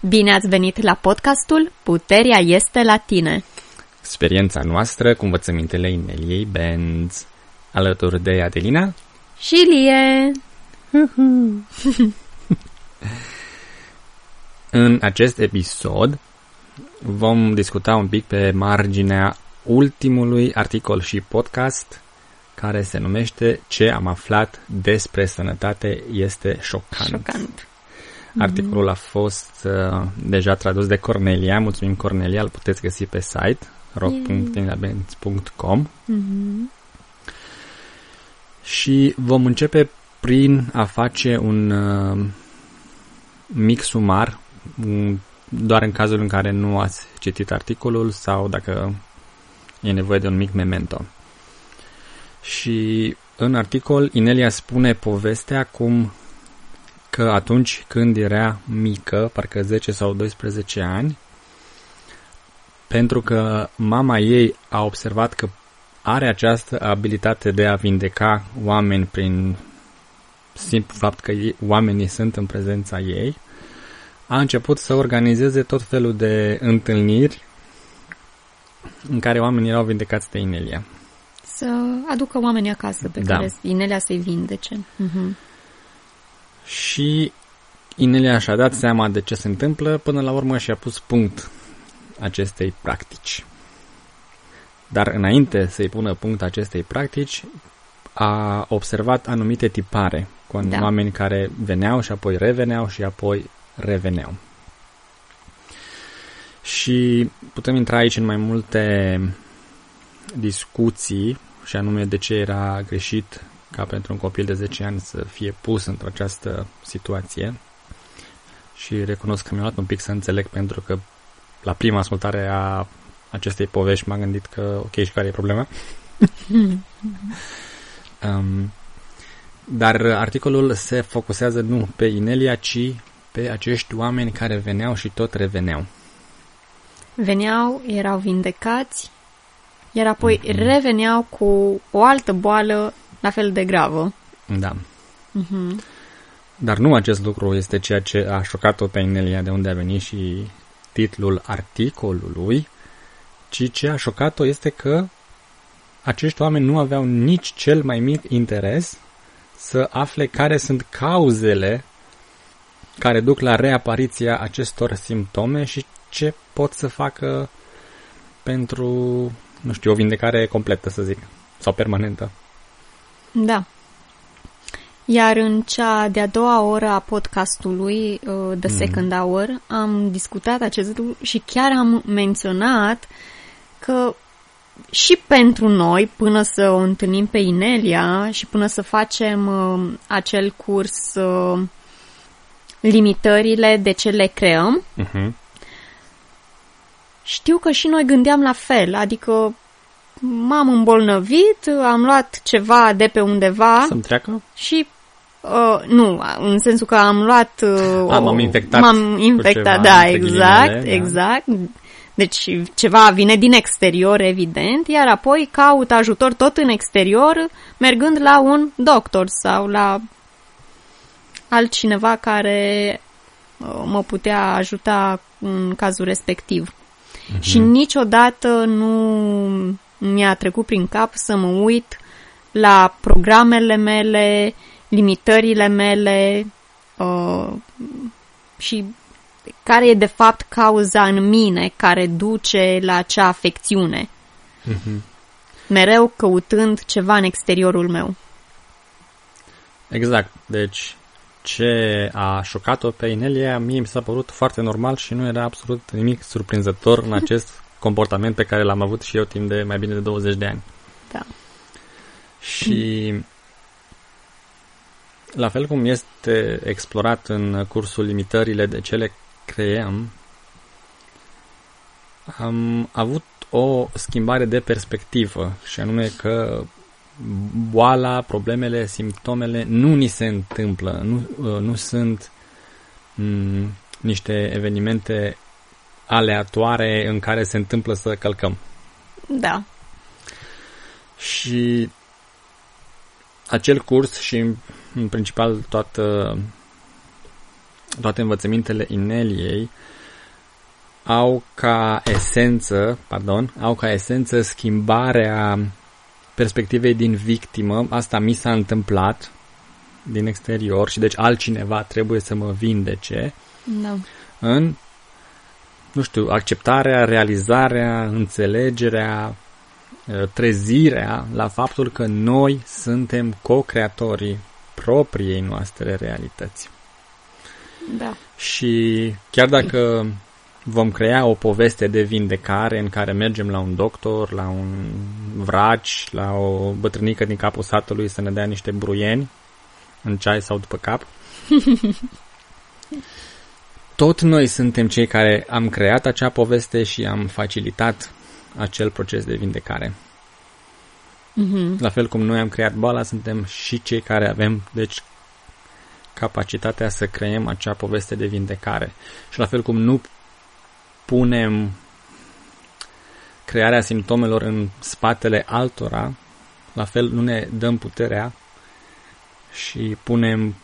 Bine ați venit la podcastul Puterea este la tine. Experiența noastră cu învățămintele Ineliei Benz, alături de Adelina și Lie. În acest episod vom discuta un pic pe marginea ultimului articol și podcast care se numește Ce am aflat despre sănătate este șocant. Șocant. Articolul a fost uh, deja tradus de Cornelia. Mulțumim, Cornelia. Îl puteți găsi pe site rock.inlabenz.com Mm-hmm. și vom începe prin a face un uh, mic sumar, um, doar în cazul în care nu ați citit articolul sau dacă e nevoie de un mic memento. Și în articol Inelia spune povestea cum că atunci când era mică, parcă 10 sau 12 ani, pentru că mama ei a observat că are această abilitate de a vindeca oameni prin simplu fapt că ei, oamenii sunt în prezența ei, a început să organizeze tot felul de întâlniri în care oamenii erau vindecați de Inelia. Să aducă oamenii acasă pe Da. care Inelea să-i vindece. Mm-hmm. Și Inelia și-a dat seama de ce se întâmplă, până la urmă și-a pus punct acestei practici. Dar înainte să-i pună punct acestei practici, a observat anumite tipare cu Da. da. oameni care veneau și apoi reveneau și apoi reveneau. Și putem intra aici în mai multe discuții și anume de ce era greșit ca pentru un copil de 10 ani să fie pus într-o această situație. Și recunosc că mi-a luat un pic să înțeleg pentru că la prima ascultare a acestei povești m-am gândit că ok, și care e problema? um, dar articolul se focusează nu pe Inelia, ci pe acești oameni care veneau și tot reveneau. Veneau, erau vindecați, iar apoi mm-hmm. reveneau cu o altă boală la fel de gravă. Da. Mm-hmm. Dar nu acest lucru este ceea ce a șocat-o pe Inelia de unde a venit și titlul articolului, ci ce a șocat-o este că acești oameni nu aveau nici cel mai mic interes să afle care sunt cauzele care duc la reapariția acestor simptome și ce pot să facă pentru, nu știu, o vindecare completă, să zic, sau permanentă. Da. Iar în cea de-a doua oră a podcastului, uh, The Second Hour, am discutat acest lucru și chiar am menționat că și pentru noi, până să o întâlnim pe Inelia și până să facem uh, acel curs uh, limitările de ce le creăm, Uh-huh. știu că și noi gândeam la fel, adică m-am îmbolnăvit, am luat ceva de pe undeva Să-mi treacă? și uh, nu, în sensul că am luat uh, A, o- m-am infectat m-am cu infectat, ceva, da, între exact, ghilimele, da. exact. Deci ceva vine din exterior, evident, iar apoi caut ajutor tot în exterior, mergând la un doctor sau la altcineva care uh, mă putea ajuta în cazul respectiv. Mhm. Și niciodată nu mi-a trecut prin cap să mă uit la programele mele, limitările mele uh, și care e de fapt cauza în mine care duce la acea afecțiune. Mhm. Mereu căutând ceva în exteriorul meu. Exact. Deci, ce a șocat-o pe Inelia, mie mi s-a părut foarte normal și nu era absolut nimic surprinzător în acest comportament pe care l-am avut și eu timp de mai bine de 20 de ani. Da. Și la fel cum este explorat în cursul limitările de ce le creăm, am avut o schimbare de perspectivă și anume că boala, problemele, simptomele nu ni se întâmplă, nu, uh, nu sunt m, niște evenimente aleatoare în care se întâmplă să călcăm. Da. Și acel curs și în principal toată toate învățămintele Ineliei au ca esență, pardon, au ca esență schimbarea perspectivei din victimă. Asta mi s-a întâmplat din exterior și deci altcineva trebuie să mă vindece. Da. În nu știu, acceptarea, realizarea, înțelegerea, trezirea la faptul că noi suntem co-creatorii propriei noastre realități. Da. Și chiar dacă vom crea o poveste de vindecare în care mergem la un doctor, la un vraci, la o bătrânică din capul satului să ne dea niște bruieni în ceai sau după cap, tot noi suntem cei care am creat acea poveste și am facilitat acel proces de vindecare. Mm-hmm. La fel cum noi am creat boala, suntem și cei care avem, deci, capacitatea să creăm acea poveste de vindecare. Și la fel cum nu punem crearea simptomelor în spatele altora, la fel nu ne dăm puterea și punem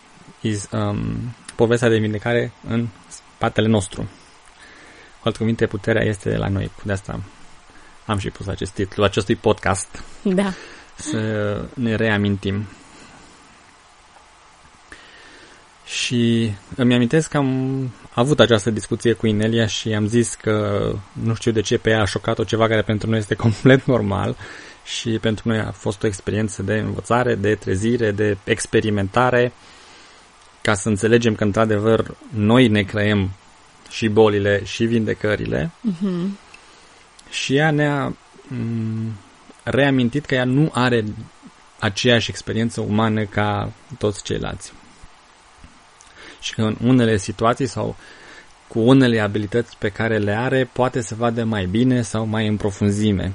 iz, um, povestea de vindecare în spatele nostru. Cu alte cuvinte, puterea este de la noi. De asta am și pus acest titlu acestui podcast. Da. Să ne reamintim. Și îmi amintesc că am avut această discuție cu Inelia și am zis că nu știu de ce pe ea a șocat-o ceva care pentru noi este complet normal și pentru noi a fost o experiență de învățare, de trezire, de experimentare ca să înțelegem că într-adevăr noi ne creăm și bolile și vindecările Mm-hmm. și ea ne-a m- reamintit că ea nu are aceeași experiență umană ca toți ceilalți. Și că în unele situații sau cu unele abilități pe care le are, poate să vadă mai bine sau mai în profunzime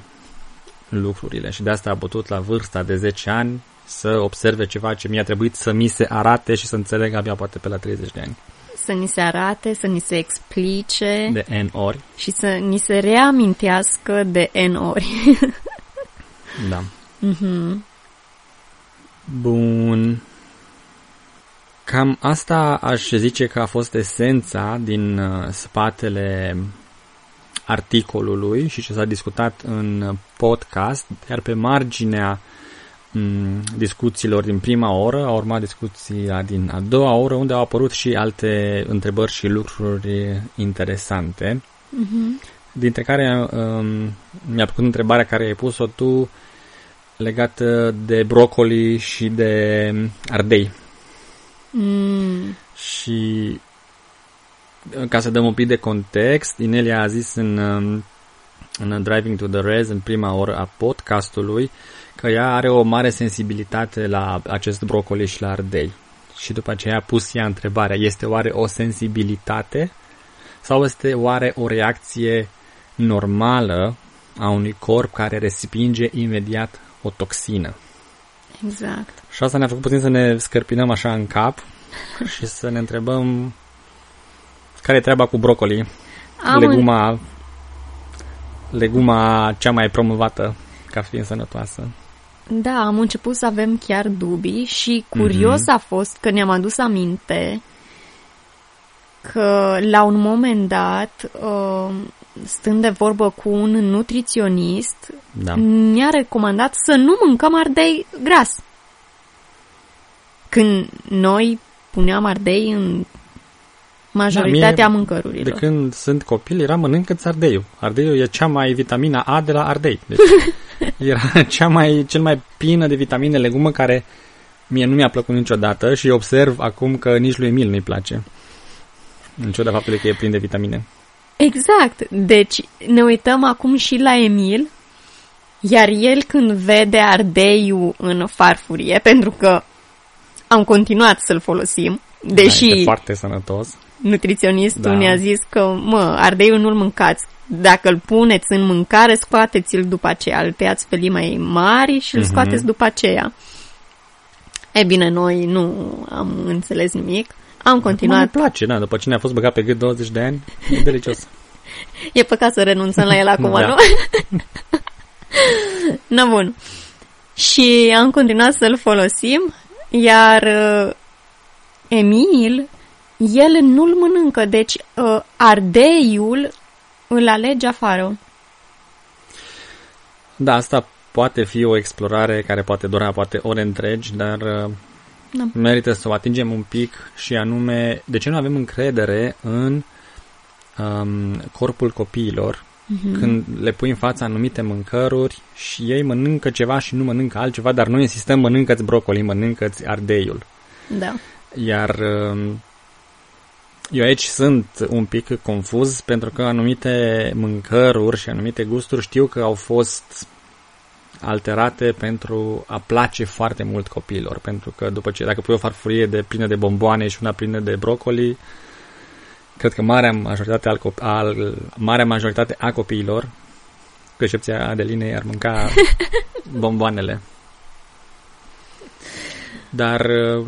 lucrurile. Și de asta a putut la vârsta de 10 ani să observe ceva ce mi-a trebuit să mi se arate și să înțeleg abia poate pe la 30 de ani. Să ni se arate, să ni se explice De N ori. și să ni se reamintească de N ori. Da. mm-hmm. Bun. Cam asta aș zice că a fost esența din uh, spatele articolului și ce s-a discutat în podcast, iar pe marginea m, discuțiilor din prima oră a urmat discuția din a doua oră, unde au apărut și alte întrebări și lucruri interesante, Mm-hmm. dintre care um, mi-a plăcut întrebarea care ai pus-o tu legată de brocoli și de ardei. Mm. Și ca să dăm un pic de context, Inelia a zis în, um, în Driving to the Res, în prima oră a podcastului, că ea are o mare sensibilitate la acest brocoli și la ardei. Și după aceea a pus ea întrebarea, este oare o sensibilitate sau este oare o reacție normală a unui corp care respinge imediat o toxină? Exact. Și asta ne-a făcut puțin să ne scărpinăm așa în cap și să ne întrebăm care e treaba cu brocoli, Am leguma, leguma cea mai promovată ca fiind sănătoasă. Da, am început să avem chiar dubii și curios Mhm. a fost că ne-am adus aminte că la un moment dat, uh, stând de vorbă cu un nutriționist, Da. ne-a recomandat să nu mâncăm ardei gras. Când noi puneam ardei în majoritatea Da, mie- mâncărurilor. De când sunt copil, era mănâncă-ți ardeiul. Ardeiul e cea mai vitamina A de la ardei. Deci era cea mai, cel mai plină de vitamine legumă care mie nu mi-a plăcut niciodată și observ acum că nici lui Emil nu-i place. În ciuda faptului că e plin de vitamine. Exact. Deci ne uităm acum și la Emil, iar el când vede ardeiul în farfurie, pentru că am continuat să-l folosim, Da, deși este foarte sănătos. Nutriționistul Da. ne-a zis că, mă, ardeiul nu-l mâncați. Dacă îl puneți în mâncare, scoateți-l după aceea. Îl tăiați felii mai mari și îl Mhm. scoateți după aceea. E bine, noi nu am înțeles nimic. Am Acum continuat. îmi place, da, după ce ne-a fost băgat pe gât 20 de ani, e delicios. E păcat să renunțăm la el acum, Da. nu? Na bun. Și am continuat să-l folosim, iar uh, Emil el nu-l mănâncă, deci uh, ardeiul îl alege afară. Da, asta poate fi o explorare care poate dura poate ore întregi, dar uh, Da. merită să o atingem un pic și anume, de ce nu avem încredere în um, corpul copiilor Mhm. când le pui în fața anumite mâncăruri și ei mănâncă ceva și nu mănâncă altceva, dar noi insistăm mănâncă-ți brocoli, mănâncă-ți ardeiul. Da. Iar um, eu aici sunt un pic confuz pentru că anumite mâncăruri și anumite gusturi știu că au fost alterate pentru a place foarte mult copiilor, pentru că după ce dacă pui o farfurie de plină de bomboane și una plină de brocoli, cred că marea majoritate, al, cop- al, marea majoritate a copiilor, cu excepția Adelinei, ar mânca bomboanele. Dar uh,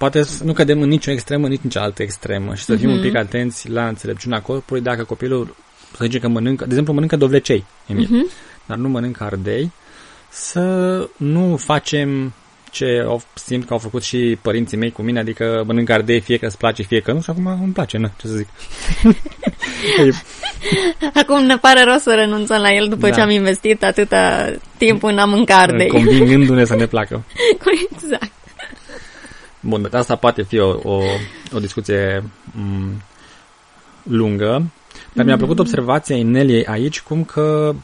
poate să nu cădem în nicio extremă, nici în cealaltă extremă și să fim Mhm. un pic atenți la înțelepciunea corpului dacă copilul, să zicem că mănâncă, de exemplu, mănâncă dovlecei, Emil, Mhm. dar nu mănâncă ardei, să nu facem ce au, simt că au făcut și părinții mei cu mine, adică mănâncă ardei, fie că îți place, fie că nu, și acum îmi place, nu, ce să zic. E- Acum ne pare rău să renunțăm la el după Da. ce am investit atâta timp în a mânca ardei. convingându-ne să ne placă. exact. Bun, dar asta poate fi o, o, o discuție m, lungă, dar mi-a plăcut observația Ineliei aici, cum că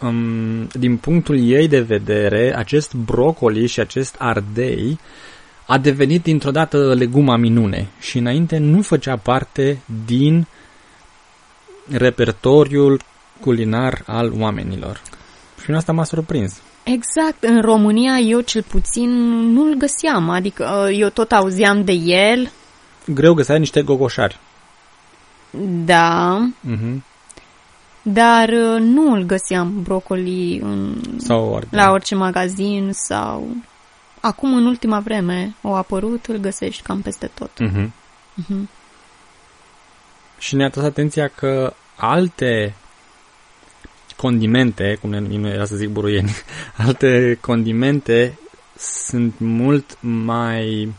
um, din punctul ei de vedere, acest brocoli și acest ardei a devenit dintr-o dată leguma minune și înainte nu făcea parte din repertoriul culinar al oamenilor. Și mine asta m-a surprins. Exact. În România eu cel puțin nu-l găseam. Adică eu tot auzeam de el. Greu găseai niște gogoșari. Da. Uh-huh. Dar uh, nu îl găseam brocoli în, Sau ardei. la orice magazin sau... Acum, în ultima vreme, au apărut, îl găsești cam peste tot. Uh-huh. Mhm. Și ne-a atras atenția că alte condimente, cum ne numim noi, era să zic buruieni, alte condimente sunt mult mai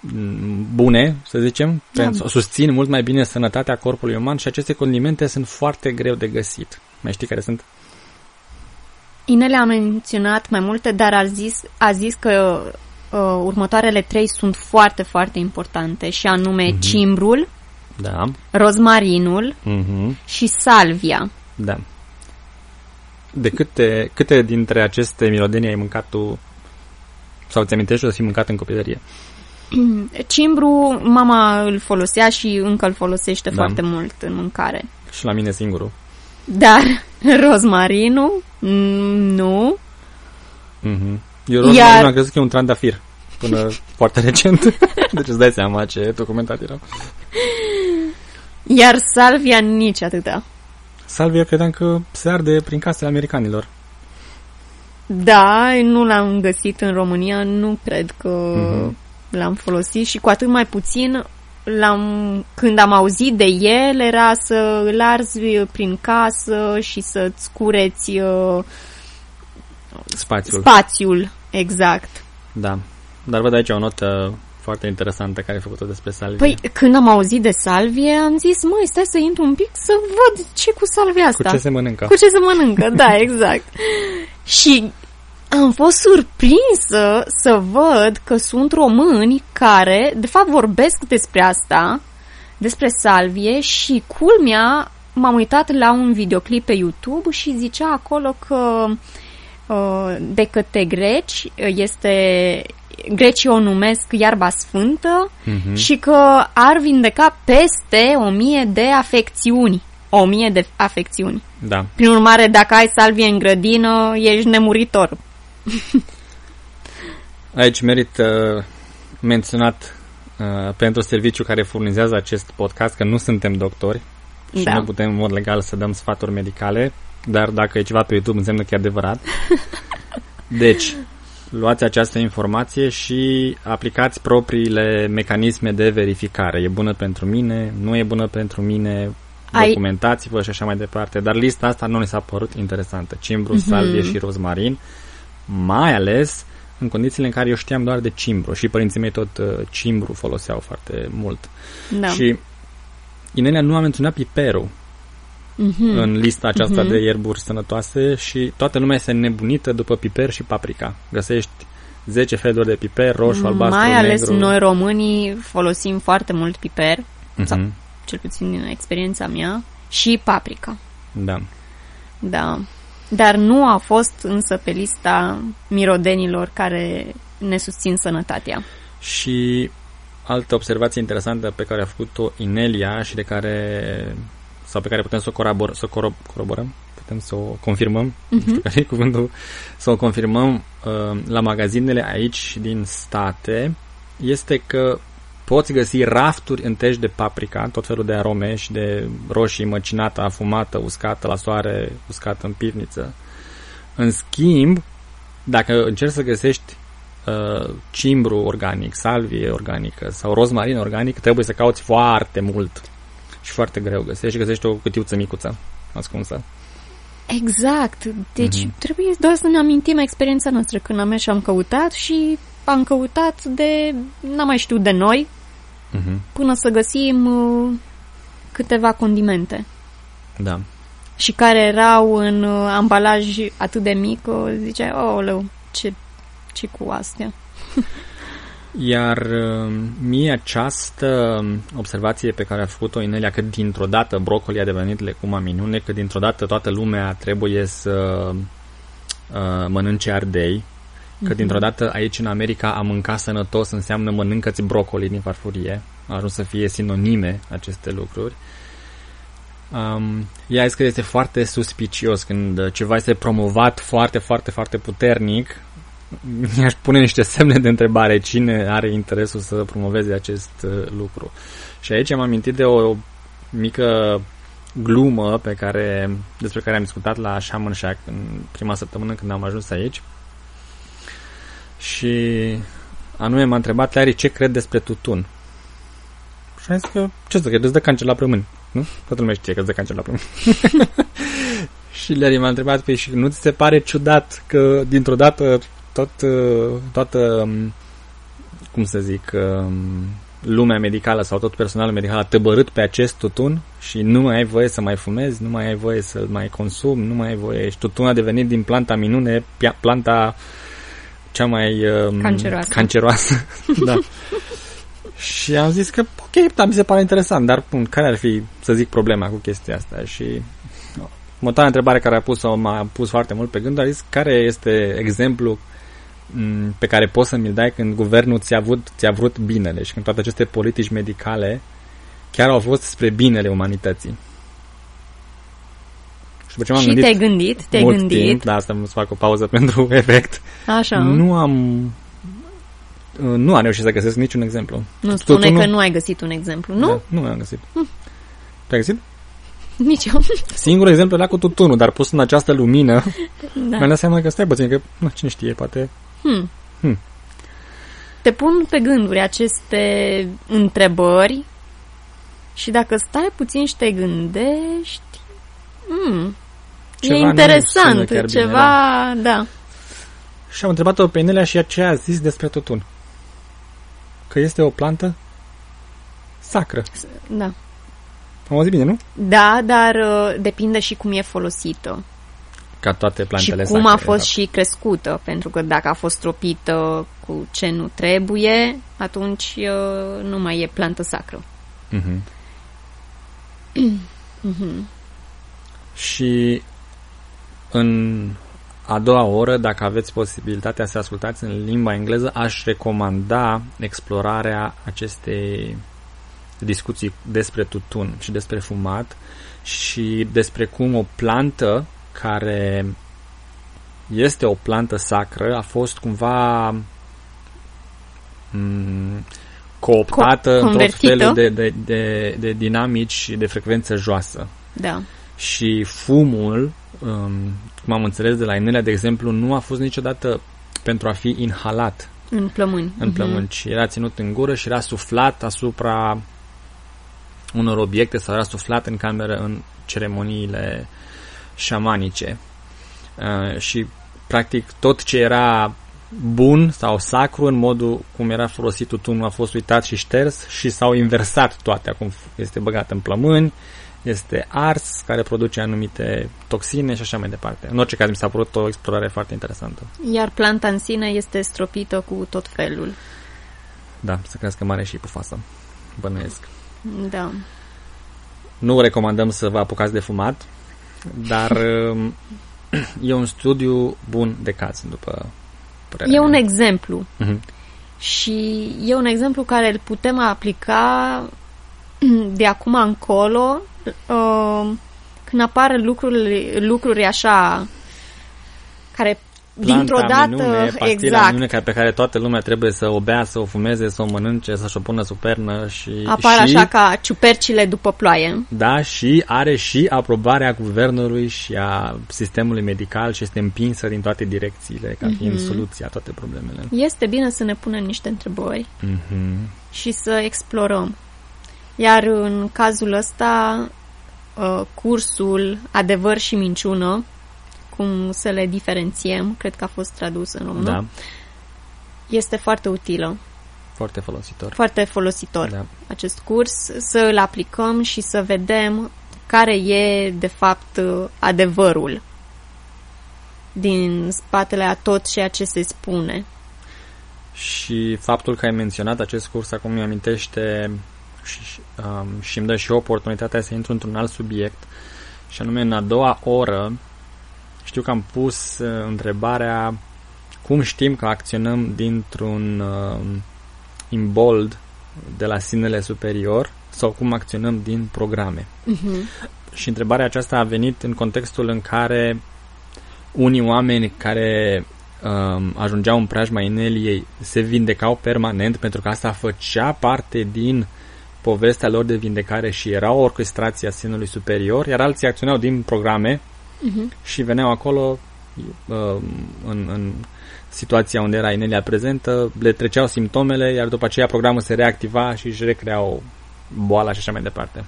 mm, bune, să zicem, Da. pentru- susțin mult mai bine sănătatea corpului uman și aceste condimente sunt foarte greu de găsit. Mai știi care sunt? Inele a menționat mai multe, dar a zis, a zis că uh, următoarele trei sunt foarte, foarte importante și anume Mhm. cimbrul, Da. rozmarinul Uh-huh. și salvia. Da. De câte, câte dintre aceste mirodenii ai mâncat tu sau ți amintești să fi mâncat în copilărie? Cimbru, mama îl folosea și încă îl folosește Da. foarte mult în mâncare. Și la mine singurul. Dar rozmarinul, mm, nu. Mm-hmm. Eu Iar... Iar- am crezut că e un trandafir până foarte recent. Deci îți dai seama ce documentat era. Iar salvia nici atâta. Salvia credeam că se arde prin casele americanilor. Da, nu l-am găsit în România, nu cred că Mhm. l-am folosit și cu atât mai puțin l-am, când am auzit de el era să îl arzi prin casă și să-ți cureți uh, Spațiul. spațiul. Exact. da. Dar văd aici o notă foarte interesantă care e făcută despre salvie. Păi, când am auzit de salvie, am zis, măi, stai să intru un pic să văd ce cu salvia Cu asta. ce se mănâncă? Cu ce se mănâncă, da, exact. și am fost surprinsă să văd că sunt români care, de fapt, vorbesc despre asta, despre salvie și culmea, m-am uitat la un videoclip pe YouTube și zicea acolo că uh, de către greci este grecii o numesc iarba sfântă Mhm. și că ar vindeca peste o mie de afecțiuni. O mie de afecțiuni. Da. Prin urmare, dacă ai salvie în grădină, ești nemuritor. Aici merită menționat uh, pentru serviciu care furnizează acest podcast că nu suntem doctori și Da. nu putem în mod legal să dăm sfaturi medicale, dar dacă e ceva pe YouTube înseamnă că e adevărat. Deci, luați această informație și aplicați propriile mecanisme de verificare. E bună pentru mine, nu e bună pentru mine, Ai- documentați-vă și așa mai departe. Dar lista asta nu ne s-a părut interesantă. Cimbru, Mhm. salvie și rozmarin, mai ales în condițiile în care eu știam doar de cimbru și părinții mei tot uh, cimbru foloseau foarte mult. Da. Și Inelia nu a menționat piperul Mhm. în lista aceasta Mhm. de ierburi sănătoase și toată lumea este nebunită după piper și paprika. Găsești 10 feluri de piper, roșu, albastru, Mai ales negru. noi românii folosim foarte mult piper, sau Mhm. cel puțin în experiența mea, și paprika. Da. Da. Dar nu a fost însă pe lista mirodenilor care ne susțin sănătatea. Și altă observație interesantă pe care a făcut-o Inelia și de care sau pe care putem să o, corabor, să o coro- coroborăm, putem să o confirmăm, nu știu care e cuvântul, să o confirmăm uh, la magazinele aici din state, este că poți găsi rafturi întregi de paprika, tot felul de arome și de roșii măcinată, afumată, uscată la soare, uscată în pivniță. În schimb, dacă încerci să găsești uh, cimbru organic, salvie organică sau rozmarin organic, trebuie să cauți foarte mult și foarte greu găsești și găsești o cutiuță micuță ascunsă. Exact. Deci Mhm. trebuie doar să ne amintim experiența noastră când am mers și am căutat și am căutat de, n-am mai știut de noi, Uh-huh. până să găsim uh, câteva condimente. Da. Și care erau în uh, ambalaj atât de mic, uh, ziceai, oh, leu, ce, ce cu astea? Iar uh, mie această observație pe care a făcut-o Inelia, că dintr-o dată brocoli a devenit lecuma minune, că dintr-o dată toată lumea trebuie să uh, mănânce ardei, că dintr-o dată aici în America a mânca sănătos înseamnă mănâncă-ți brocoli din farfurie. A ajuns să fie sinonime aceste lucruri. Um, ea a zis că este foarte suspicios când ceva este promovat foarte, foarte, foarte puternic. Mi-aș pune niște semne de întrebare cine are interesul să promoveze acest uh, lucru. Și aici am amintit de o mică glumă pe care, despre care am discutat la Shaman Shack în prima săptămână când am ajuns aici. Și anume m-a întrebat Larry ce cred despre tutun. Și am zis că, ce să cred, îți dă cancer la plămâni. Nu? Toată lumea știe că îți dă cancer la plămâni. și Larry m-a întrebat, păi și nu ți se pare ciudat că dintr-o dată tot, uh, toată, um, cum să zic, um, lumea medicală sau tot personalul medical a tăbărât pe acest tutun și nu mai ai voie să mai fumezi, nu mai ai voie să mai consumi, nu mai ai voie. Și tutunul a devenit din planta minune pia- planta cea mai um, Canceroasă. canceroasă. da. și am zis că, ok, da, mi se pare interesant, dar pun, care ar fi, să zic, problema cu chestia asta? Și următoarea întrebare care a pus-o m-a pus foarte mult pe gând, a zis care este exemplu m, pe care poți să mi-l dai când guvernul ți-a, avut, ți-a vrut binele și când toate aceste politici medicale chiar au fost spre binele umanității. Și după ce m-am și gândit te-ai gândit, te-ai mult gândit, timp, da, asta să fac o pauză pentru efect, așa, nu am nu am reușit să găsesc niciun exemplu. nu spune Tutunul- că nu ai găsit un exemplu, nu? Da, nu am găsit. Te-ai găsit? Nici eu. Singurul exemplu era cu tutunul, dar pus în această lumină, da. mi-am dat seama că stai puțin, că nu, cine știe, poate... Hmm. Hmm. Te pun pe gânduri aceste întrebări și dacă stai puțin și te gândești, hmm, Ceva e nu interesant, sună chiar bine, ceva, da. Și am întrebat-o pe Inelia și ce a zis despre tutun. Că este o plantă sacră. da. Am auzit bine, nu? Da, dar uh, depinde și cum e folosită Ca toate și plantele cum sacre. a fost da. și crescută, pentru că dacă a fost tropită cu ce nu trebuie, atunci uh, nu mai e plantă sacră. Mhm. Mhm. Și în a doua oră, dacă aveți posibilitatea să ascultați în limba engleză, aș recomanda explorarea acestei discuții despre tutun și despre fumat și despre cum o plantă care este o plantă sacră a fost cumva m, cooptată Co- în tot convertită. felul de, de, de, de dinamici și de frecvență joasă Da. și fumul, um, cum am înțeles de la Inelia, de exemplu, nu a fost niciodată pentru a fi inhalat În plămâni. în plămâni, ci era ținut în gură și era suflat asupra unor obiecte sau era suflat în cameră în ceremoniile șamanice. Uh, și practic tot ce era bun sau sacru în modul cum era folosit tutunul a fost uitat și șters și s-au inversat toate. Acum este băgat în plămâni, este ars, care produce anumite toxine și așa mai departe. În orice caz, mi s-a părut o explorare foarte interesantă. Iar planta în sine este stropită cu tot felul. Da, să crească mare și pufasă. Bănuiesc. Da. Nu recomandăm să vă apucați de fumat, dar um, e un studiu bun de caz, după părerea E un mea. exemplu. Mhm. Și e un exemplu care îl putem aplica de acum încolo uh, când apar lucruri, lucruri așa care Planta dintr-o dată minune, pastila exact minune care- pe care toată lumea trebuie să o bea, să o fumeze, să o mănânce, să-și o pună sub pernă și... apar și, așa ca ciupercile după ploaie. Da, și are și aprobarea guvernului și a sistemului medical și este împinsă din toate direcțiile ca fiind Mhm. soluția toate problemele. Este bine să ne punem niște întrebări Mhm. și să explorăm. Iar în cazul ăsta, uh, cursul Adevăr și Minciună, cum să le diferențiem, cred că a fost tradus în română, Da, este foarte utilă, foarte folositor. foarte folositor Da. acest curs, să îl aplicăm și să vedem care e, de fapt, uh, adevărul din spatele a tot ceea ce se spune. Și faptul că ai menționat acest curs acum mi amintește și, um, și îmi dă și oportunitatea să intru într-un alt subiect și anume în a doua oră știu că am pus uh, întrebarea cum știm că acționăm dintr-un uh, imbold de la sinele superior sau cum acționăm din programe. Uh-huh. Și întrebarea aceasta a venit în contextul în care unii oameni care um, ajungeau în preajma Ineliei se vindecau permanent pentru că asta făcea parte din povestea lor de vindecare și era o orchestrație a sinului superior, iar alții acționau din programe Uh-huh. și veneau acolo um, în, în situația unde era Inelia prezentă, le treceau simptomele, iar după aceea programul se reactiva și își recreau boala și așa mai departe.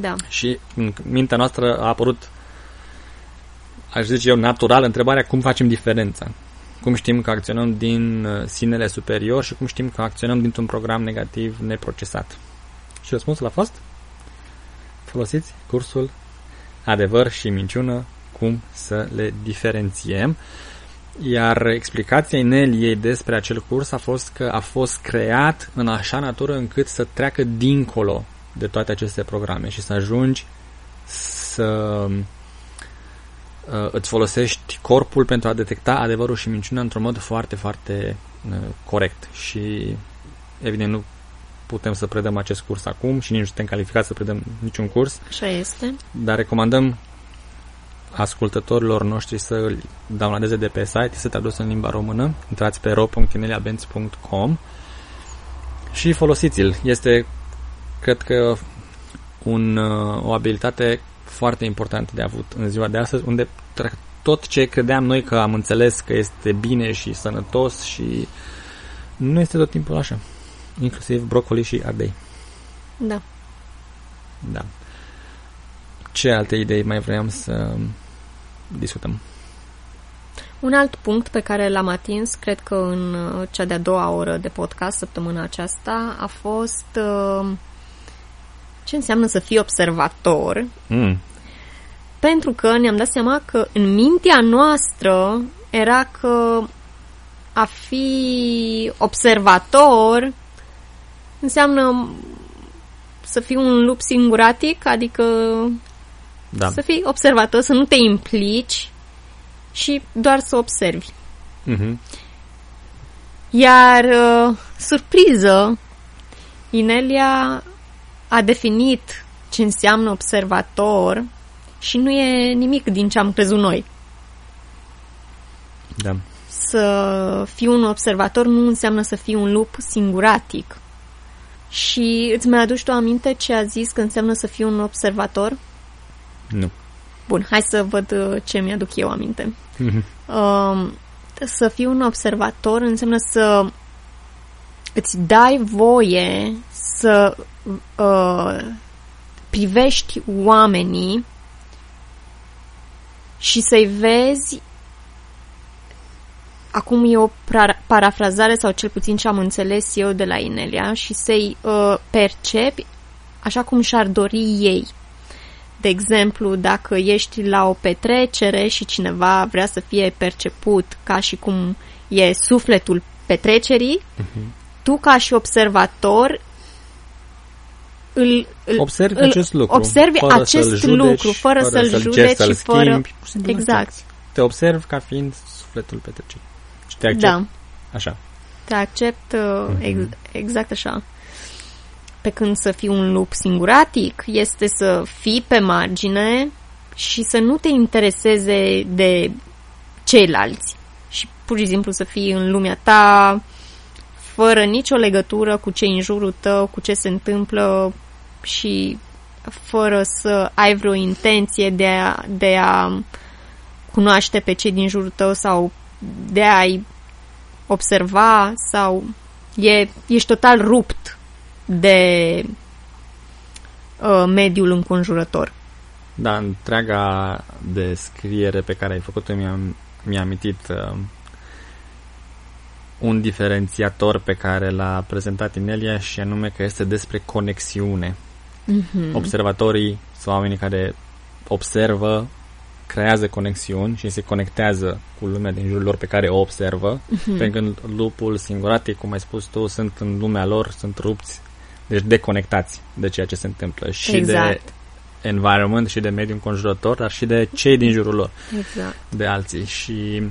Da. Și în mintea noastră a apărut, aș zice eu, natural întrebarea cum facem diferența. Cum știm că acționăm din uh, sinele superior și cum știm că acționăm dintr-un program negativ neprocesat. Și răspunsul a fost? Folosiți cursul Adevăr și minciună, cum să le diferențiem. Iar explicația Ineliei despre acel curs a fost că a fost creat în așa natură încât să treacă dincolo de toate aceste programe și să ajungi să uh, îți folosești corpul pentru a detecta adevărul și minciuna într-un mod foarte, foarte uh, corect. Și evident nu putem să predăm acest curs acum și nici nu suntem calificați să predăm niciun curs, Așa este. dar recomandăm ascultătorilor noștri să îl downloadeze de pe site, este tradus în limba română. Intrați pe ro.ineliabenz.com și folosiți-l. Este, cred că, un, uh, o abilitate foarte importantă de avut în ziua de astăzi, unde tra- tot ce credeam noi că am înțeles că este bine și sănătos și nu este tot timpul așa. Inclusiv brocoli și ardei. Da. Da. Ce alte idei mai vreau să discutăm? Un alt punct pe care l-am atins, cred că în uh, cea de-a doua oră de podcast săptămâna aceasta, a fost uh, ce înseamnă să fii observator, Mm. pentru că ne-am dat seama că în mintea noastră era că a fi observator înseamnă să fii un lup singuratic, adică Da. să fii observator, să nu te implici și doar să observi. Mm-hmm. Iar, uh, surpriză, Inelia a definit ce înseamnă observator și nu e nimic din ce am crezut noi. Da. Să fii un observator nu înseamnă să fii un lup singuratic. Și îți mai aduci tu aminte ce a zis că înseamnă să fii un observator? Nu. Bun, hai să văd uh, ce mi-aduc eu aminte. Mhm. Um, să fii un observator înseamnă să îți dai voie să uh, privești oamenii și să-i vezi acum e o pra- parafrazare sau cel puțin ce am înțeles eu de la Inelia și să-i uh, percepi așa cum și-ar dori ei. De exemplu, dacă ești la o petrecere și cineva vrea să fie perceput ca și cum e sufletul petrecerii, uh-huh. tu ca și observator îl, îl observi îl, acest lucru. Observi fără acest să-l judeci, lucru, fără, fără să-l, să-l judeci gesti, să-l și fără... schimbi, exact. Te observi ca fiind sufletul petrecerii. Și te accept. Da. Așa. Te accept uh, Mhm. ex- exact așa. Pe când să fii un lup singuratic este să fii pe margine și să nu te intereseze de ceilalți. Și pur și simplu să fii în lumea ta fără nicio legătură cu cei în jurul tău, cu ce se întâmplă și fără să ai vreo intenție de a, de a cunoaște pe cei din jurul tău sau de a-i observa sau e, ești total rupt de uh, mediul înconjurător. Da, întreaga descriere pe care ai făcut-o mi-a, mi-a amintit uh, un diferențiator pe care l-a prezentat Inelia și anume că este despre conexiune. Mm-hmm. Observatorii sau oamenii care observă creează conexiuni și se conectează cu lumea din jurul lor pe care o observă, Mhm. pe când lupul singuratic, cum ai spus tu, sunt în lumea lor, sunt rupți, deci deconectați de ceea ce se întâmplă și Exact. de environment și de mediul înconjurător, dar și de cei din jurul lor, Exact. de alții. Și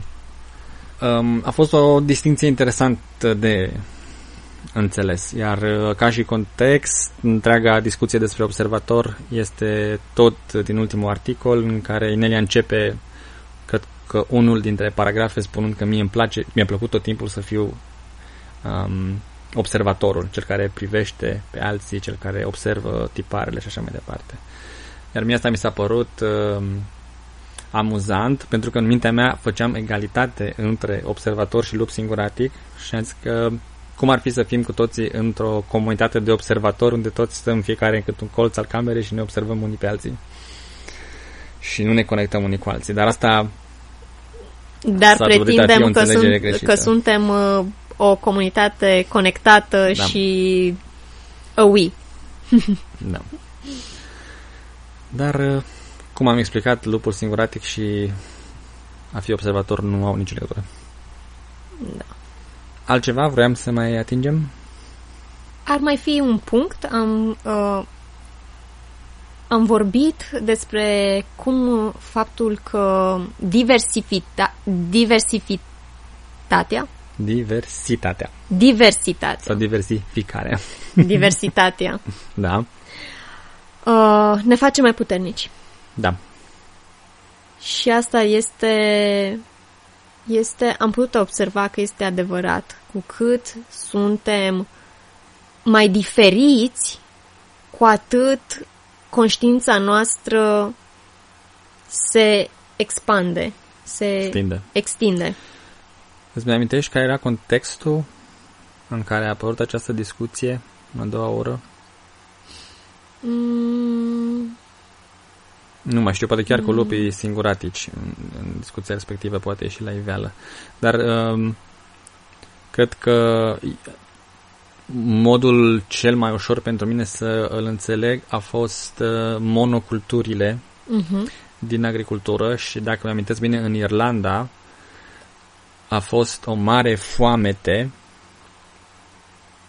um, a fost o distinție interesantă de înțeles. Iar uh, ca și context, întreaga discuție despre observator este tot din ultimul articol în care Inelia începe cred că unul dintre paragrafe spunând că mie îmi place, mi-a plăcut tot timpul să fiu um, observatorul, cel care privește pe alții, cel care observă tiparele și așa mai departe. Iar mie asta mi s-a părut um, amuzant, pentru că în mintea mea făceam egalitate între observator și lup singuratic și am zis că cum ar fi să fim cu toții într-o comunitate de observatori unde toți stăm fiecare în cât un colț al camerei și ne observăm unii pe alții. Și nu ne conectăm unii cu alții. Dar asta Dar S-a dovedit a fi o pretindem că, înțelegere sunt, greșită. că suntem uh, o comunitate conectată Da. și awi. Da. Dar, uh, cum am explicat, lupul singuratic și a fi observator nu au nicio legătură. Da. Altceva vroiam să mai atingem? Ar mai fi un punct. Am, uh, am vorbit despre cum faptul că diversifita, diversifitatea, Diversitatea diversitatea, sau diversificarea. diversitatea Da, uh, ne face mai puternici. da. Și asta este, este, am putut observa că este adevărat. Cu cât suntem mai diferiți, cu atât conștiința noastră se expande, se Stinde. extinde. Îți mai amintești care era contextul în care a apărut această discuție în a doua oră? Mm, Nu mai știu, poate chiar cu lupii singuratici în, în discuția respectivă poate ieși la iveală. Dar um, cred că modul cel mai ușor pentru mine să îl înțeleg a fost uh, monoculturile mhm, din agricultură și dacă mi amintesc bine, în Irlanda a fost o mare foamete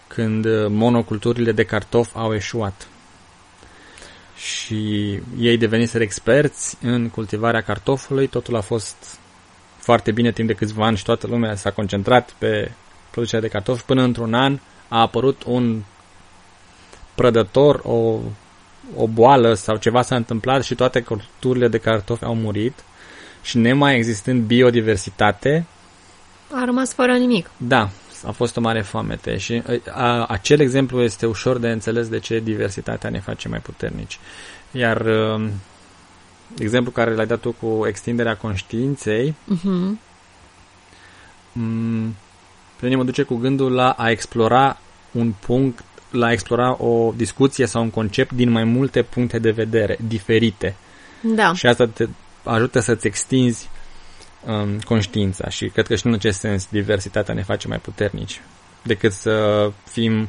când uh, monoculturile de cartofi au eșuat. Și ei deveniseră experți în cultivarea cartofului, totul a fost foarte bine timp de câțiva ani și toată lumea s-a concentrat pe producerea de cartofi. Până într-un an a apărut un prădător, o, o boală sau ceva s-a întâmplat și toate culturile de cartofi au murit. Și nemai existând biodiversitate, a rămas fără nimic. da, a fost o mare foamete și a, acel exemplu este ușor de înțeles de ce diversitatea ne face mai puternici. Iar uh, exemplu care l-ai dat tu cu extinderea conștiinței, Mhm, m- pe mine mă duce cu gândul la a explora un punct, la a explora o discuție sau un concept din mai multe puncte de vedere diferite. Da. Și asta te ajută să-ți extinzi um, conștiința și cred că și în acest sens diversitatea ne face mai puternici decât să fim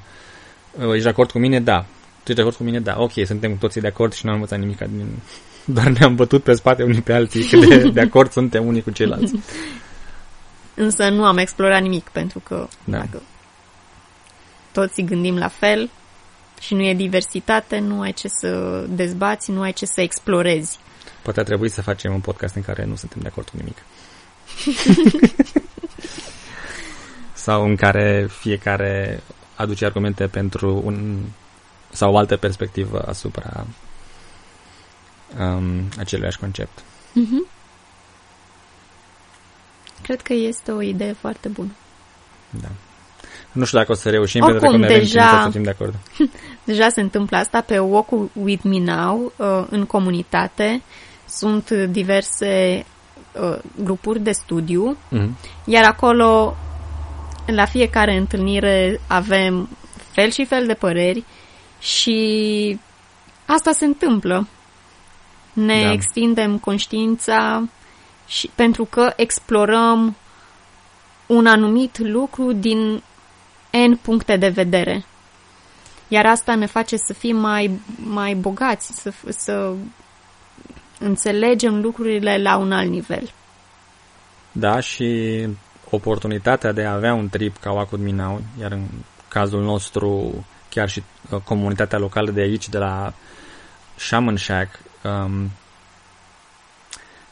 uh, ești de acord cu mine? Da. Tu ești de acord cu mine? Da. Ok, suntem cu toții de acord și nu am învățat nimic din... Doar ne-am bătut pe spate unii pe alții cât de, de acord suntem unii cu ceilalți. Însă nu am explorat nimic pentru că da. dacă toți gândim la fel și nu e diversitate, nu ai ce să dezbați, nu ai ce să explorezi. Poate ar trebui să facem un podcast în care nu suntem de acord cu nimic. sau în care fiecare aduce argumente pentru un sau o altă perspectivă asupra um, aceluiași concept. Mm-hmm. Cred că este o idee foarte bună. Da. Nu știu dacă o să reușim, Oricum, pentru că deja, să fim de acord. Deja se întâmplă asta pe Walk With Me Now, uh, în comunitate. Sunt diverse uh, grupuri de studiu, mm-hmm. iar acolo, la fiecare întâlnire, avem fel și fel de păreri și asta se întâmplă. Ne da. extindem conștiința și pentru că explorăm un anumit lucru din N puncte de vedere. Iar asta ne face să fim mai, mai bogați, să, să înțelegem lucrurile la un alt nivel. Da, și oportunitatea de a avea un trip ca Wacud Minau, iar în cazul nostru chiar și uh, comunitatea locală de aici, de la Shaman Shack, um,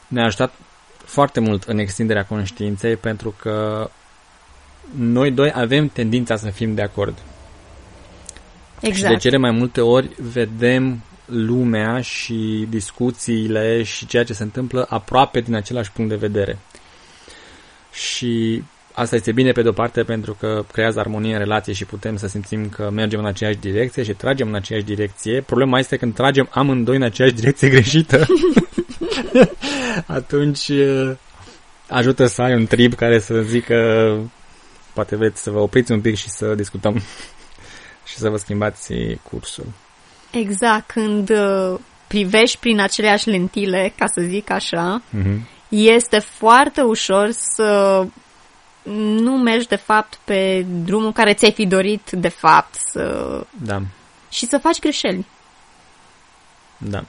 ne-a ajutat foarte mult în extinderea conștiinței pentru că noi doi avem tendința să fim de acord. Exact. Și de cele mai multe ori vedem lumea și discuțiile și ceea ce se întâmplă aproape din același punct de vedere. Și asta este bine pe de-o parte pentru că creează armonie în relație și putem să simțim că mergem în aceeași direcție și tragem în aceeași direcție. Problema este când tragem amândoi în aceeași direcție greșită. Atunci ajută să ai un trip care să zică poate vreți să vă opriți un pic și să discutăm și să vă schimbați cursul. Exact, când uh, privești prin aceleași lentile, ca să zic așa, mm-hmm. este foarte ușor să nu mergi de fapt pe drumul care ți-ai fi dorit de fapt să... Da. Și să faci greșeli. Da.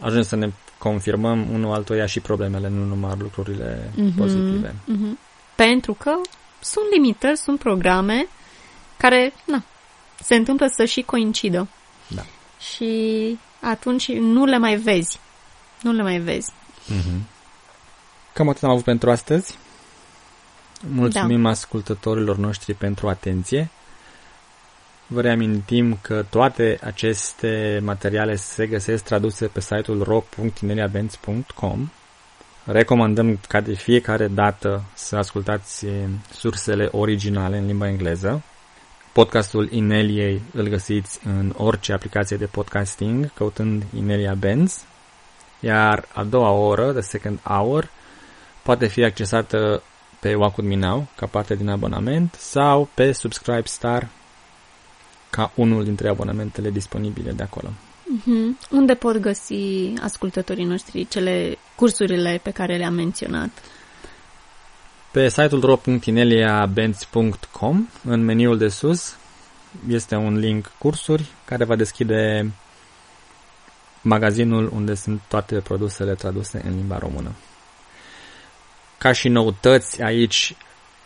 Ajung să ne confirmăm unul altuia și problemele, nu numai lucrurile mm-hmm. pozitive. Mm-hmm. Pentru că sunt limitări, sunt programe care, na, se întâmplă să și coincidă. Da. Și atunci nu le mai vezi. Nu le mai vezi. Mm-hmm. Cam atât am avut pentru astăzi. Mulțumim da. ascultătorilor noștri pentru atenție. Vă reamintim că toate aceste materiale se găsesc traduse pe site-ul ro.ineliabenz.com Recomandăm ca de fiecare dată să ascultați sursele originale în limba engleză. Podcastul Ineliei îl găsiți în orice aplicație de podcasting căutând Inelia Benz, iar a doua oră, the second hour, poate fi accesată pe Wacud Minau ca parte din abonament sau pe Subscribe Star ca unul dintre abonamentele disponibile de acolo. Uh-huh. Unde pot găsi ascultătorii noștri cele cursurile pe care le-am menționat? Pe site-ul ro.ineliabenz.com, în meniul de sus, este un link cursuri care va deschide magazinul unde sunt toate produsele traduse în limba română. Ca și noutăți aici,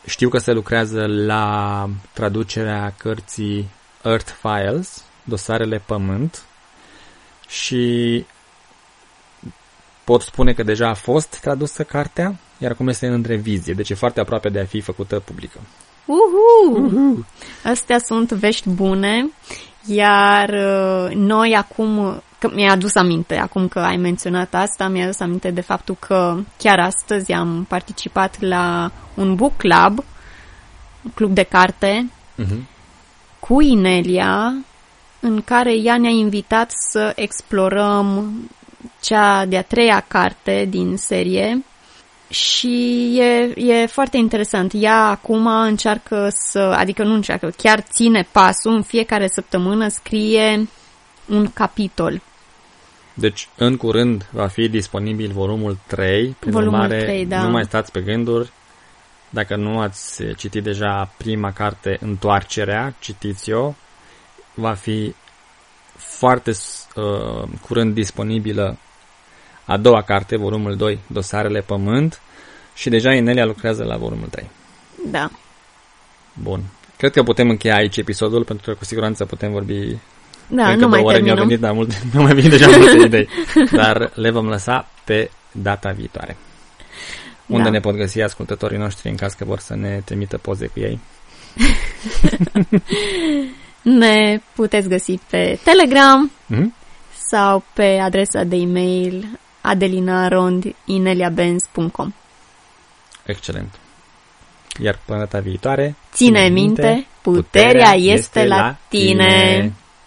știu că se lucrează la traducerea cărții Earth Files, dosarele Pământ, și pot spune că deja a fost tradusă cartea, iar acum este în revizie, deci e foarte aproape de a fi făcută publică. Uhu! Uhu! Astea sunt vești bune, iar uh, noi acum, că mi-a adus aminte, acum că ai menționat asta, mi-a adus aminte de faptul că chiar astăzi am participat la un book club, un club de carte, uh-huh. cu Inelia, în care ea ne-a invitat să explorăm cea de-a treia carte din serie și e, e foarte interesant. Ea acum încearcă să, adică nu încearcă, chiar ține pasul, în fiecare săptămână scrie un capitol. Deci, în curând va fi disponibil volumul 3. Prin Volumul urmare, 3, da. nu mai stați pe gânduri. Dacă nu ați citit deja prima carte, Întoarcerea, citiți-o. Va fi foarte uh, curând disponibilă a doua carte, volumul 2, Dosarele Pământ. Și deja Inelia lucrează la volumul 3. Da. Bun. Cred că putem încheia aici episodul, pentru că cu siguranță putem vorbi Da, încă nu mai două ore. Mi-au terminăm. venit, da, multe, mi-au mai venit deja multe idei. Dar le vom lăsa pe data viitoare. Unde Da. ne pot găsi ascultătorii noștri în caz că vor să ne trimită poze cu ei? Ne puteți găsi pe Telegram Mhm. sau pe adresa de e-mail adelinarondineliabenz.com Excelent. Iar până data viitoare, Ține minte, puterea este la tine.